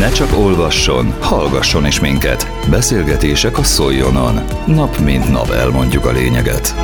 Ne csak olvasson, hallgasson is minket. Beszélgetések a Szoljonon. Nap mint nap elmondjuk a lényeget.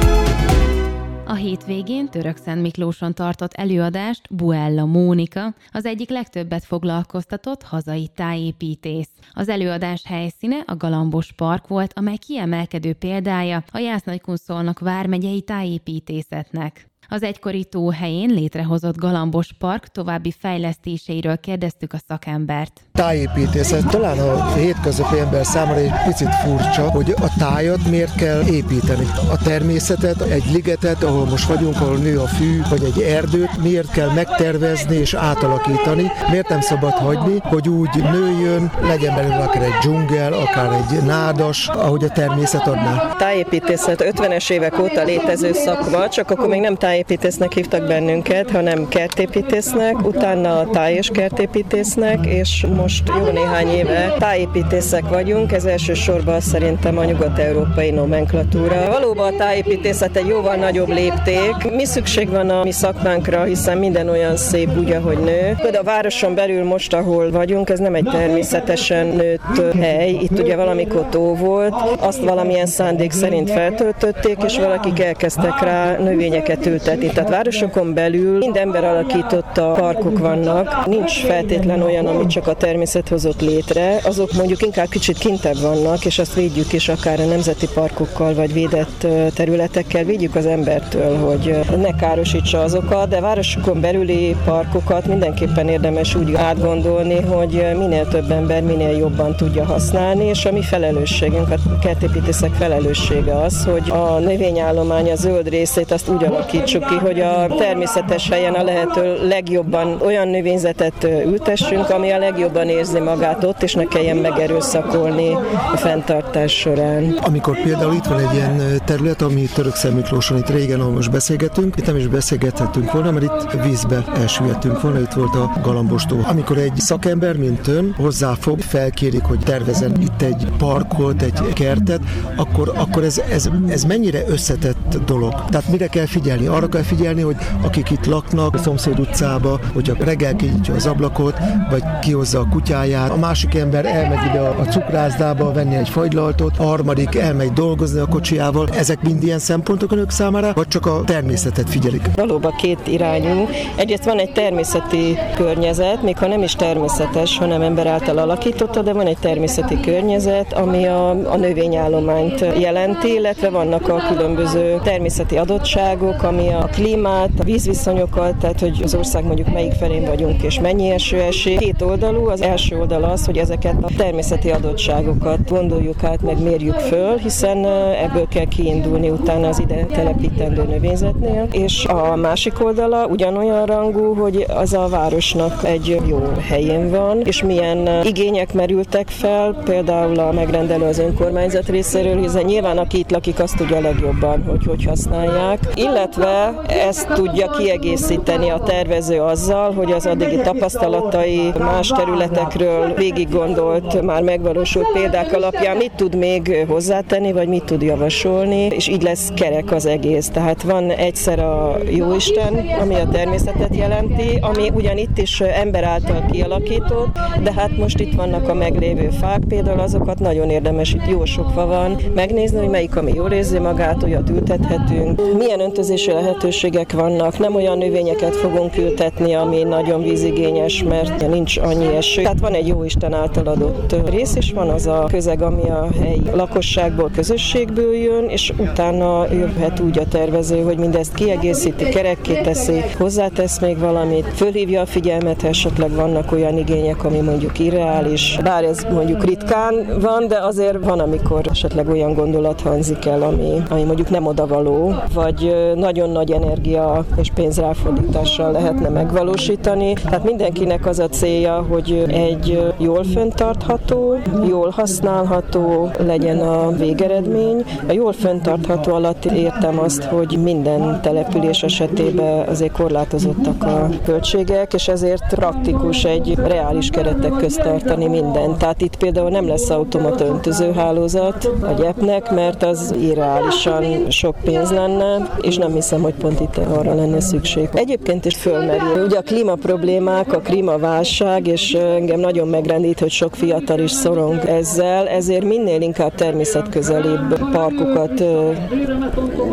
A hétvégén Törökszent Miklóson tartott előadást Buella Mónika, az egyik legtöbbet foglalkoztatott hazai tájépítész. Az előadás helyszíne a Galambos Park volt, amely kiemelkedő példája a Jász-Nagykunszolnok vármegyei tájépítészetnek. Az egykori tó helyén létrehozott Galambos Park további fejlesztéseiről kérdeztük a szakembert. Tájépítészet talán a hétköznapi ember számára egy picit furcsa, hogy a tájat miért kell építeni. A természetet, egy ligetet, ahol most vagyunk, ahol nő a fű, vagy egy erdőt, miért kell megtervezni és átalakítani, miért nem szabad hagyni, hogy úgy nőjön, legyen belőle akár egy dzsungel, akár egy nádas, ahogy a természet adná. Tájépítészet 50-es évek óta létező szakma, csak akkor még nem táj tájépítésznek hívtak bennünket, hanem kertépítésznek, utána táj és kertépítésznek, és most jó néhány éve tájépítészek vagyunk, ez elsősorban szerintem a nyugat-európai nomenklatúra. Valóban a tájépítészet egy jóval nagyobb lépték. Mi szükség van a mi szakmánkra, hiszen minden olyan szép úgy, ahogy nő. De a városon belül most, ahol vagyunk, ez nem egy természetesen nőtt hely. Itt ugye valamikor tó volt, azt valamilyen szándék szerint feltöltötték, és valakik elkezdtek rá növényeket ültetni ültetni. Tehát városokon belül mind ember alakította parkok vannak, nincs feltétlen olyan, amit csak a természet hozott létre, azok mondjuk inkább kicsit kintebb vannak, és azt védjük is akár a nemzeti parkokkal, vagy védett területekkel, védjük az embertől, hogy ne károsítsa azokat, de városokon belüli parkokat mindenképpen érdemes úgy átgondolni, hogy minél több ember minél jobban tudja használni, és a mi felelősségünk, a kertépítészek felelőssége az, hogy a növényállomány, a zöld részét azt úgy alakítsuk, alakítsuk ki, hogy a természetes helyen a lehető legjobban olyan növényzetet ültessünk, ami a legjobban érzi magát ott, és ne kelljen megerőszakolni a fenntartás során. Amikor például itt van egy ilyen terület, ami Török Miklóson, itt régen, ahol most beszélgetünk, itt nem is beszélgethettünk volna, mert itt vízbe elsüllyedtünk volna, itt volt a galambostó. Amikor egy szakember, mint ön, hozzáfog, felkérik, hogy tervezen itt egy parkot, egy kertet, akkor, akkor ez, ez, ez mennyire összetett dolog? Tehát mire kell figyelni? Arra kell figyelni, hogy akik itt laknak a szomszéd utcába, hogyha reggel kinyitja az ablakot, vagy kihozza a kutyáját, a másik ember elmegy ide a cukrászdába venni egy fagylaltot, a harmadik elmegy dolgozni a kocsiával. Ezek mind ilyen szempontok önök számára, vagy csak a természetet figyelik? Valóban két irányú. Egyrészt van egy természeti környezet, még ha nem is természetes, hanem ember által alakította, de van egy természeti környezet, ami a, a növényállományt jelenti, illetve vannak a különböző természeti adottságok, ami a klímát, a vízviszonyokat, tehát hogy az ország mondjuk melyik felén vagyunk és mennyi eső esik. Két oldalú, az első oldal az, hogy ezeket a természeti adottságokat gondoljuk át, meg mérjük föl, hiszen ebből kell kiindulni utána az ide telepítendő növényzetnél. És a másik oldala ugyanolyan rangú, hogy az a városnak egy jó helyén van, és milyen igények merültek fel, például a megrendelő az önkormányzat részéről, hiszen nyilván aki itt lakik, azt tudja legjobban, hogy hogy használják. Illetve ezt tudja kiegészíteni a tervező azzal, hogy az addigi tapasztalatai más területekről végig gondolt, már megvalósult példák alapján. Mit tud még hozzátenni, vagy mit tud javasolni, és így lesz kerek az egész. Tehát van egyszer a Jóisten, ami a természetet jelenti, ami ugyan itt is ember által kialakított, de hát most itt vannak a meglévő fák, például azokat nagyon érdemes, itt jó sok fa van, megnézni, hogy melyik, ami jól érzi magát, olyat ültethetünk, milyen öntözési lehetőségek vannak, nem olyan növényeket fogunk ültetni, ami nagyon vízigényes, mert nincs annyi eső. Tehát van egy jó Isten által adott rész, és van az a közeg, ami a helyi lakosságból, közösségből jön, és utána jöhet úgy a tervező, hogy mindezt kiegészíti, kerekké teszi, hozzátesz még valamit, fölhívja a figyelmet, ha esetleg vannak olyan igények, ami mondjuk irreális, bár ez mondjuk ritkán van, de azért van, amikor esetleg olyan gondolat hangzik el, ami, ami mondjuk nem odavaló, vagy nagyon nagy energia és pénzráfordítással lehetne megvalósítani. Tehát mindenkinek az a célja, hogy egy jól föntartható, jól használható legyen a végeredmény. A jól föntartható alatt értem azt, hogy minden település esetében azért korlátozottak a költségek, és ezért praktikus egy reális keretek közt tartani mindent. Tehát itt például nem lesz automata öntözőhálózat a gyepnek, mert az irreálisan sok pénz lenne, és nem hiszem, hogy pont itt arra lenne szükség. Egyébként is fölmerül. Ugye a klímaproblémák, a klímaválság, és engem nagyon megrendít, hogy sok fiatal is szorong ezzel, ezért minél inkább természetközelibb parkokat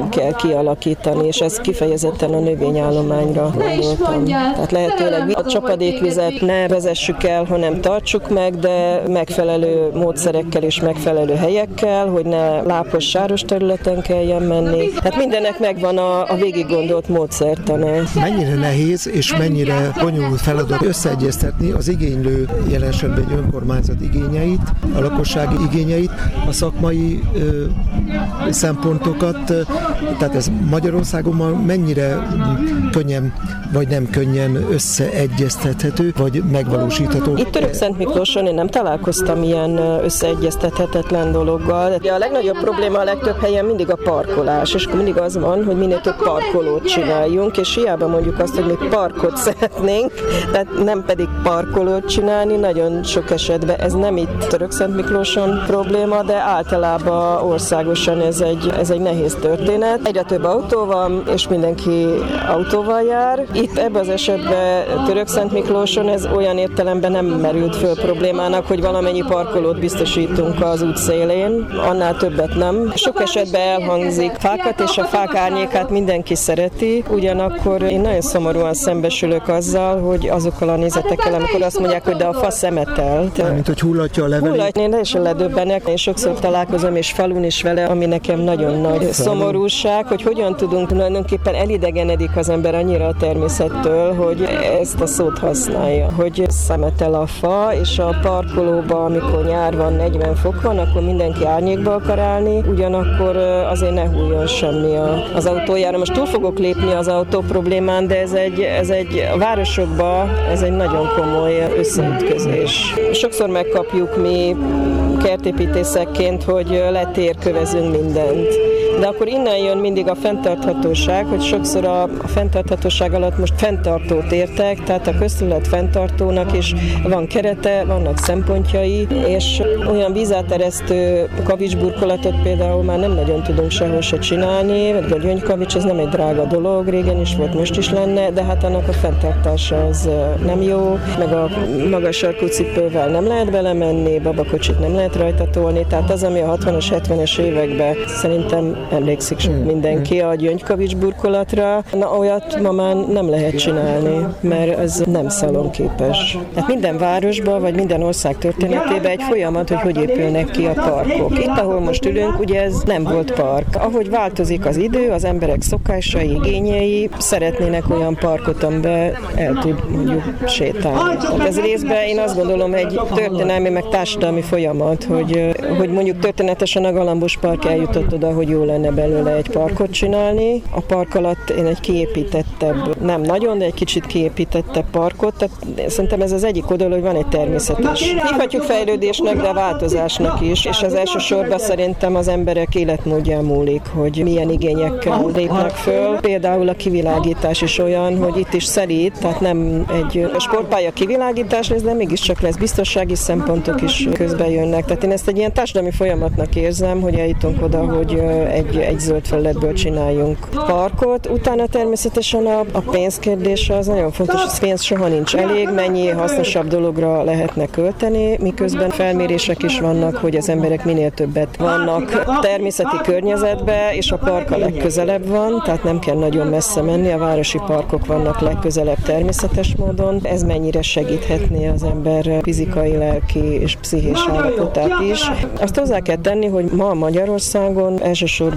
kell kialakítani, és ez kifejezetten a növényállományra gondoltam. Tehát lehetőleg a csapadékvizet ne vezessük el, hanem tartsuk meg, de megfelelő módszerekkel és megfelelő helyekkel, hogy ne lápos, sáros területen kelljen menni. Tehát mindennek megvan a, a végig gondolt módszertana. Mennyire nehéz és mennyire bonyolult feladat összeegyeztetni az igénylő jelen egy önkormányzat igényeit, a lakossági igényeit, a szakmai ö, szempontokat, tehát ez Magyarországon ma mennyire könnyen vagy nem könnyen összeegyeztethető, vagy megvalósítható? Itt Török Szent Miklóson én nem találkoztam ilyen összeegyeztethetetlen dologgal. De a legnagyobb probléma a legtöbb helyen mindig a parkolás, és mindig az van, hogy minél több parkolót csináljunk, és hiába mondjuk azt, hogy mi parkot szeretnénk, tehát nem pedig parkolót csinálni, nagyon sok esetben ez nem itt Török Szent Miklóson probléma, de általában országosan ez egy, ez egy nehéz történet. Egyre több autó van, és mindenki autóval jár. Itt ebben az esetben Török Szent Miklóson ez olyan értelemben nem merült föl problémának, hogy valamennyi parkolót biztosítunk az út szélén, annál többet nem. Sok esetben elhangzik fákat, és a fák árnyékát mindenki szereti, ugyanakkor én nagyon szomorúan szembesülök azzal, hogy azokkal a nézetekkel, amikor azt mondják, hogy de a fa szemetel. Mint hogy hullatja a levelét. Hullatja, én teljesen ledöbbenek, én sokszor találkozom, és falun is vele, ami nekem nagyon nagy szomorúság, hogy hogyan tudunk tulajdonképpen elidegenedik az ember annyira a természettől, hogy ezt a szót használja, hogy szemetel a fa, és a parkolóba, amikor nyár van, 40 fok van, akkor mindenki árnyékba akar állni, ugyanakkor azért ne hújjon semmi az autójára. Most túl fogok lépni az autó problémán, de ez egy, ez egy a városokban ez egy nagyon komoly összeütközés. Sokszor megkapjuk mi kertépítészekként, hogy letérkövezünk mindent de akkor innen jön mindig a fenntarthatóság, hogy sokszor a, a fenntarthatóság alatt most fenntartót értek, tehát a közterület fenntartónak is van kerete, vannak szempontjai, és olyan vízáteresztő kavicsburkolatot például már nem nagyon tudunk sehol se csinálni, vagy a gyöngykavics, ez nem egy drága dolog, régen is volt, most is lenne, de hát annak a fenntartása az nem jó, meg a magas sarkú cipővel nem lehet belemenni, babakocsit nem lehet rajta tolni, tehát az, ami a 60-as, 70-es években szerintem emlékszik hmm. mindenki a gyöngykavics burkolatra. Na olyat ma már nem lehet csinálni, mert ez nem szalonképes. Tehát minden városban, vagy minden ország történetében egy folyamat, hogy hogy épülnek ki a parkok. Itt, ahol most ülünk, ugye ez nem volt park. Ahogy változik az idő, az emberek szokásai, igényei, szeretnének olyan parkot, amiben el tud mondjuk sétálni. Tehát ez részben én azt gondolom egy történelmi, meg társadalmi folyamat, hogy, hogy mondjuk történetesen a Galambos Park eljutott oda, hogy jó lenne belőle egy parkot csinálni. A park alatt én egy kiépítettebb, nem nagyon, de egy kicsit kiépítettebb parkot, tehát szerintem ez az egyik oldal, hogy van egy természetes. Hívhatjuk fejlődésnek, de változásnak is, és az elsősorban szerintem az emberek életmódján múlik, hogy milyen igényekkel lépnek föl. Például a kivilágítás is olyan, hogy itt is szelít, tehát nem egy sportpálya kivilágítás lesz, de mégiscsak lesz biztonsági szempontok is közben jönnek. Tehát én ezt egy ilyen társadalmi folyamatnak érzem, hogy eljutunk oda, hogy egy, egy zöld felületből csináljunk parkot. Utána természetesen a, a pénzkérdés az nagyon fontos, hogy pénz soha nincs elég, mennyi hasznosabb dologra lehetne költeni, miközben felmérések is vannak, hogy az emberek minél többet vannak természeti környezetbe, és a park a legközelebb van, tehát nem kell nagyon messze menni, a városi parkok vannak legközelebb természetes módon. Ez mennyire segíthetné az ember fizikai, lelki és pszichés állapotát is. Azt hozzá kell tenni, hogy ma Magyarországon elsősorban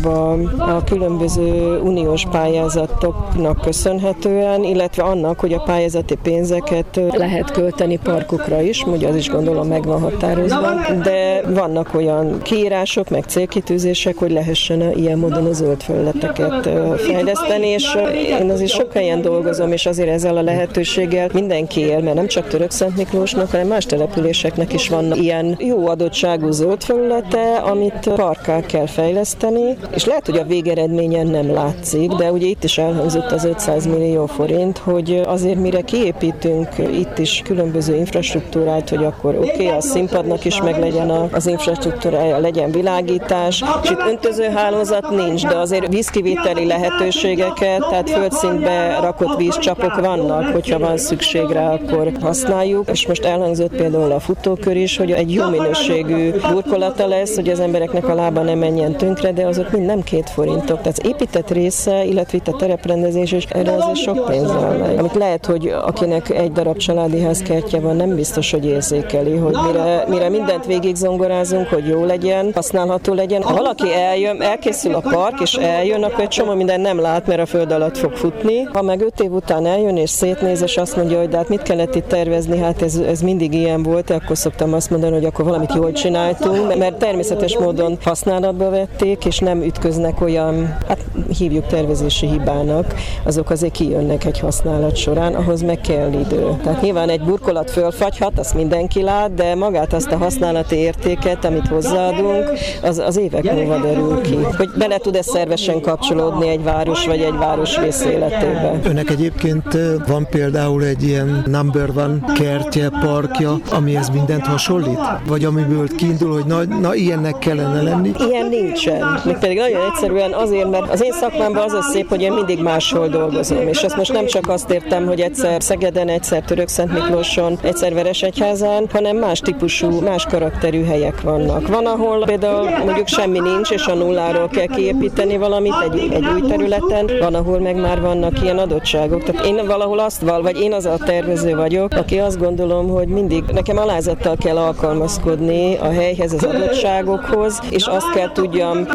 a különböző uniós pályázatoknak köszönhetően, illetve annak, hogy a pályázati pénzeket lehet költeni parkokra is, ugye az is gondolom meg van határozva, de vannak olyan kiírások, meg célkitűzések, hogy lehessen ilyen módon a zöld felületeket fejleszteni, és én azért sok helyen dolgozom, és azért ezzel a lehetőséggel mindenki él, mert nem csak Török Szent Miklósnak, hanem más településeknek is van ilyen jó adottságú zöld felülete, amit parkkal kell fejleszteni, és lehet, hogy a végeredményen nem látszik, de ugye itt is elhangzott az 500 millió forint, hogy azért mire kiépítünk itt is különböző infrastruktúrát, hogy akkor oké, okay, a színpadnak is meg legyen az infrastruktúrája, legyen világítás, és itt öntözőhálózat nincs, de azért vízkivételi lehetőségeket, tehát földszintbe rakott vízcsapok vannak, hogyha van szükség rá, akkor használjuk, és most elhangzott például a futókör is, hogy egy jó minőségű burkolata lesz, hogy az embereknek a lába nem menjen tönkre, de azok mind nem két forintok. Tehát az épített része, illetve itt a tereprendezés, és erre azért sok pénz megy. Amit lehet, hogy akinek egy darab családi házkertje van, nem biztos, hogy érzékeli, hogy mire, mire mindent végig zongorázunk, hogy jó legyen, használható legyen. Ha valaki eljön, elkészül a park, és eljön, akkor egy csomó minden nem lát, mert a föld alatt fog futni. Ha meg öt év után eljön és szétnéz, és azt mondja, hogy de hát mit kellett itt tervezni, hát ez, ez mindig ilyen volt, akkor szoktam azt mondani, hogy akkor valamit jól csináltunk, mert természetes módon használatba vették, és nem ütköznek olyan, hát hívjuk tervezési hibának, azok azért kijönnek egy használat során, ahhoz meg kell idő. Tehát nyilván egy burkolat fölfagyhat, azt mindenki lát, de magát azt a használati értéket, amit hozzáadunk, az, az évek múlva derül ki. Hogy bele tud-e szervesen kapcsolódni egy város vagy egy városrész életébe. Önnek egyébként van például egy ilyen number one kertje, parkja, amihez mindent hasonlít? Vagy amiből kiindul, hogy na, na ilyennek kellene lenni? Ilyen nincsen. Még pedig nagyon egyszerűen azért, mert az én szakmámban az a szép, hogy én mindig máshol dolgozom. És ezt most nem csak azt értem, hogy egyszer Szegeden, egyszer Török-Szent Miklóson, egyszer Veresegyházán, hanem más típusú, más karakterű helyek vannak. Van, ahol például mondjuk semmi nincs, és a nulláról kell kiépíteni valamit egy, egy új területen, van, ahol meg már vannak ilyen adottságok. Tehát én valahol azt val, vagy én az a tervező vagyok, aki azt gondolom, hogy mindig nekem alázattal kell alkalmazkodni a helyhez, az adottságokhoz, és azt kell tudjam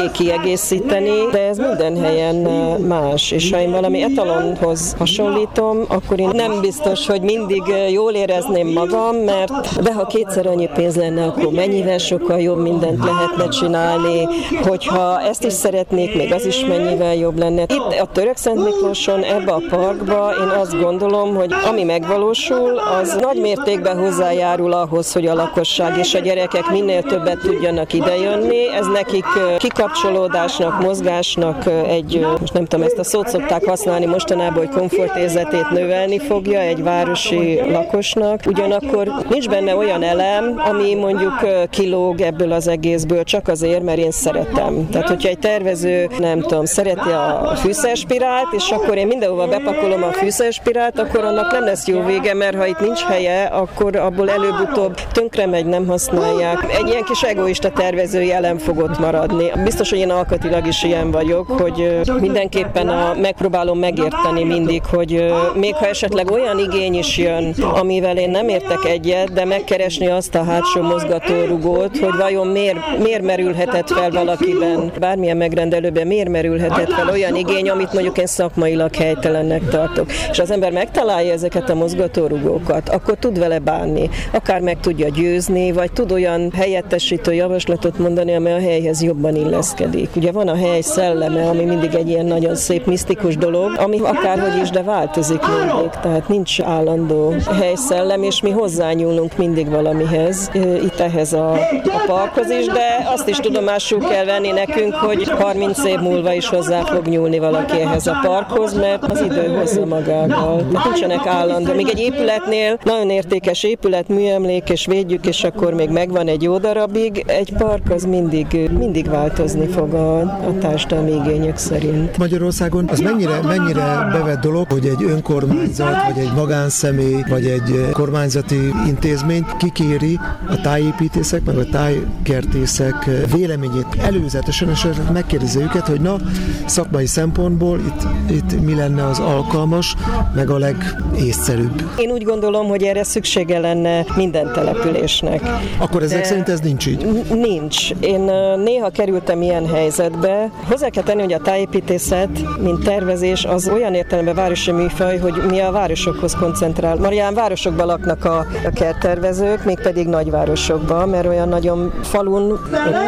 kerekké kiegészíteni, de ez minden helyen más. És ha én valami etalonhoz hasonlítom, akkor én nem biztos, hogy mindig jól érezném magam, mert de ha kétszer annyi pénz lenne, akkor mennyivel sokkal jobb mindent lehetne csinálni, hogyha ezt is szeretnék, még az is mennyivel jobb lenne. Itt a Török Szent Miklóson, ebbe a parkba én azt gondolom, hogy ami megvalósul, az nagy mértékben hozzájárul ahhoz, hogy a lakosság és a gyerekek minél többet tudjanak idejönni. Ez nekik kikapcsolódásnak, mozgásnak egy, most nem tudom, ezt a szót szokták használni mostanában, hogy komfortérzetét növelni fogja egy városi lakosnak. Ugyanakkor nincs benne olyan elem, ami mondjuk kilóg ebből az egészből csak azért, mert én szeretem. Tehát, hogyha egy tervező, nem tudom, szereti a fűszerspirált, és akkor én mindenhova bepakolom a fűszerspirált, akkor annak nem lesz jó vége, mert ha itt nincs helye, akkor abból előbb-utóbb tönkre megy, nem használják. Egy ilyen kis egoista tervező jelen fog ott maradni. Biztos, hogy én alkatilag is ilyen vagyok, hogy mindenképpen a, megpróbálom megérteni mindig, hogy még ha esetleg olyan igény is jön, amivel én nem értek egyet, de megkeresni azt a hátsó mozgatórugót, hogy vajon miért, miért merülhetett fel valakiben, bármilyen megrendelőben miért merülhetett fel olyan igény, amit mondjuk én szakmailag helytelennek tartok. És az ember megtalálja ezeket a mozgatórugókat, akkor tud vele bánni. Akár meg tudja győzni, vagy tud olyan helyettesítő javaslatot mondani, amely a helyhez jobban illeszkedik. Ugye van a hely szelleme, ami mindig egy ilyen nagyon szép, misztikus dolog, ami akárhogy is, de változik mindig. Tehát nincs állandó helyszellem, és mi hozzányúlunk mindig valamihez, itt ehhez a, a parkhoz is, de azt is tudomásul kell venni nekünk, hogy 30 év múlva is hozzá fog nyúlni valaki ehhez a parkhoz, mert az idő hozza magával. Tehát nincsenek állandó. Még egy épületnél nagyon értékes épület, műemlék, és védjük, és akkor még megvan egy jó darabig. Egy park az mindig, mindig változni fog a, a társadalmi igények szerint. Magyarországon az mennyire, mennyire bevett dolog, hogy egy önkormányzat, vagy egy magánszemély, vagy egy kormányzati intézmény kikéri a tájépítészek, meg a tájkertészek véleményét előzetesen, és megkérdezi őket, hogy na, szakmai szempontból itt, itt mi lenne az alkalmas, meg a legészszerűbb. Én úgy gondolom, hogy erre szüksége lenne minden településnek. Akkor ezek De szerint ez nincs így? Nincs. Én néha kerültem ilyen helyzetbe. Hozzá kell tenni, hogy a tájépítészet, mint tervezés, az olyan értelemben városi műfaj, hogy mi a városokhoz koncentrál. Marián városokban laknak a, a kerttervezők, mégpedig nagyvárosokban, mert olyan nagyon falun,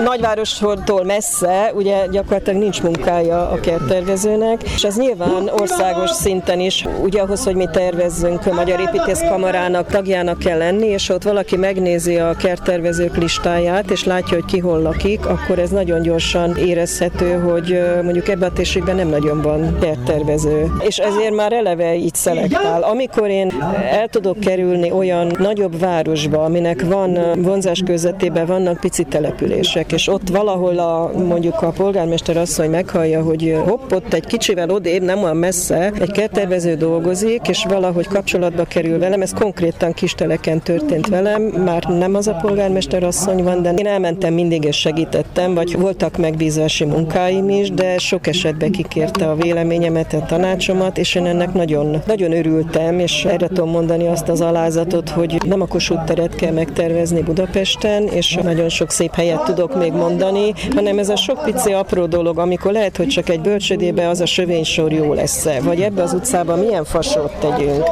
nagyvárostól messze, ugye gyakorlatilag nincs munkája a kerttervezőnek, és ez nyilván országos szinten is, ugye ahhoz, hogy mi tervezzünk, a Magyar Építészkamarának tagjának kell lenni, és ott valaki megnézi a kerttervezők listáját, és látja, hogy ki hol lakik, akkor ez nagyon gyors világosan érezhető, hogy mondjuk ebben a térségben nem nagyon van kerttervező. És ezért már eleve így szelektál. Amikor én el tudok kerülni olyan nagyobb városba, aminek van vonzás közvetében vannak pici települések, és ott valahol a, mondjuk a polgármester asszony meghallja, hogy hopp, ott egy kicsivel odébb, nem olyan messze, egy kerttervező dolgozik, és valahogy kapcsolatba kerül velem, ez konkrétan kisteleken történt velem, már nem az a polgármester asszony van, de én elmentem mindig és segítettem, vagy voltak megbízási munkáim is, de sok esetben kikérte a véleményemet, a tanácsomat, és én ennek nagyon, nagyon örültem, és erre tudom mondani azt az alázatot, hogy nem a Kossuth teret kell megtervezni Budapesten, és nagyon sok szép helyet tudok még mondani, hanem ez a sok pici apró dolog, amikor lehet, hogy csak egy bölcsödébe az a sövénysor jó lesz -e, vagy ebbe az utcában milyen fasort tegyünk.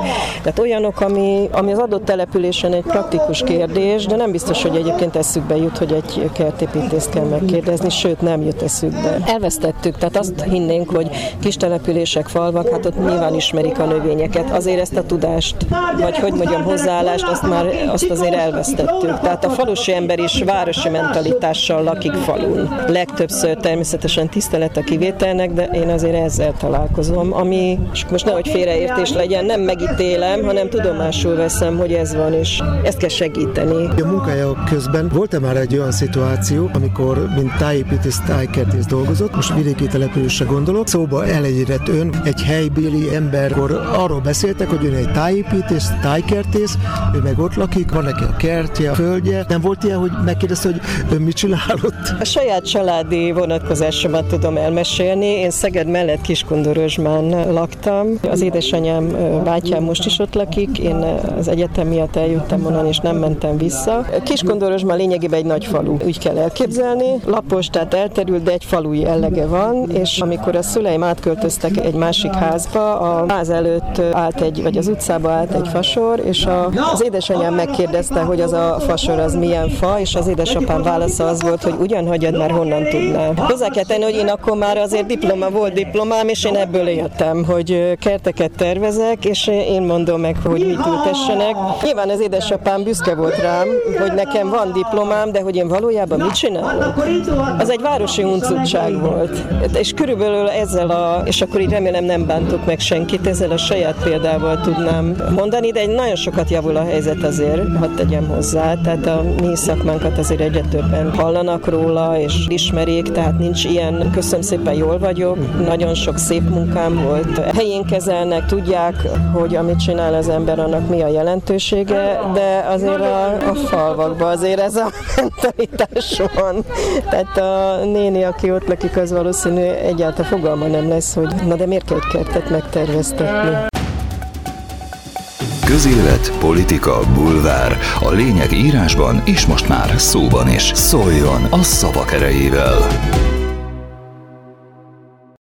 Tehát olyanok, ami, ami az adott településen egy praktikus kérdés, de nem biztos, hogy egyébként eszükbe jut, hogy egy kertépítést kell megkérdezni, sőt nem jut eszükbe. Elvesztettük, tehát azt hinnénk, hogy kis települések, falvak, hát ott nyilván ismerik a növényeket. Azért ezt a tudást, vagy hogy mondjam, hozzáállást, azt már azt azért elvesztettük. Tehát a falusi ember is városi mentalitással lakik falun. Legtöbbször természetesen tisztelet a kivételnek, de én azért ezzel találkozom, ami, és most nehogy félreértés legyen, nem megítélem, hanem tudomásul veszem, hogy ez van, és ezt kell segíteni. A munkája közben volt-e már egy olyan szituáció, amikor mint tájépítész, tájkertész dolgozott, most vidéki településre gondolok, szóba elegyedett ön egy helybéli ember, akkor arról beszéltek, hogy ön egy tájépítész, tájkertész, ő meg ott lakik, van neki a kertje, a földje. Nem volt ilyen, hogy megkérdezte, hogy ön mit csinál ott? A saját családi vonatkozásomat tudom elmesélni. Én Szeged mellett Kiskundorozsmán laktam. Az édesanyám bátyám most is ott lakik. Én az egyetem miatt eljöttem onnan, és nem mentem vissza. Kiskundorozsmán lényegében egy nagy falu. Úgy kell elképzelni. Lapos, tehát elterült, de egy falu jellege van, és amikor a szüleim átköltöztek egy másik házba, a ház előtt állt egy, vagy az utcába állt egy fasor, és a, az édesanyám megkérdezte, hogy az a fasor az milyen fa, és az édesapám válasza az volt, hogy ugyan hagyjad, már honnan tudná. Hozzá kell tenni, hogy én akkor már azért diploma volt diplomám, és én ebből éltem, hogy kerteket tervezek, és én mondom meg, hogy mit ültessenek. Nyilván az édesapám büszke volt rám, hogy nekem van diplomám, de hogy én valójában mit csinálok? Az egy városi uncutság volt. És körülbelül ezzel a, és akkor így remélem nem bántok meg senkit, ezzel a saját példával tudnám mondani, de egy nagyon sokat javul a helyzet azért, hadd tegyem hozzá. Tehát a mi szakmánkat azért egyre többen hallanak róla, és ismerik, tehát nincs ilyen, köszönöm szépen, jól vagyok, nagyon sok szép munkám volt. Helyén kezelnek, tudják, hogy amit csinál az ember, annak mi a jelentősége, de azért a, a falvakban azért ez a mentalitás van. Tehát néni, aki ott lakik, az valószínű egyáltalán fogalma nem lesz, hogy na de miért kell egy kertet megterveztetni. Közélet, politika, bulvár. A lényeg írásban és most már szóban is. Szóljon a szavak erejével!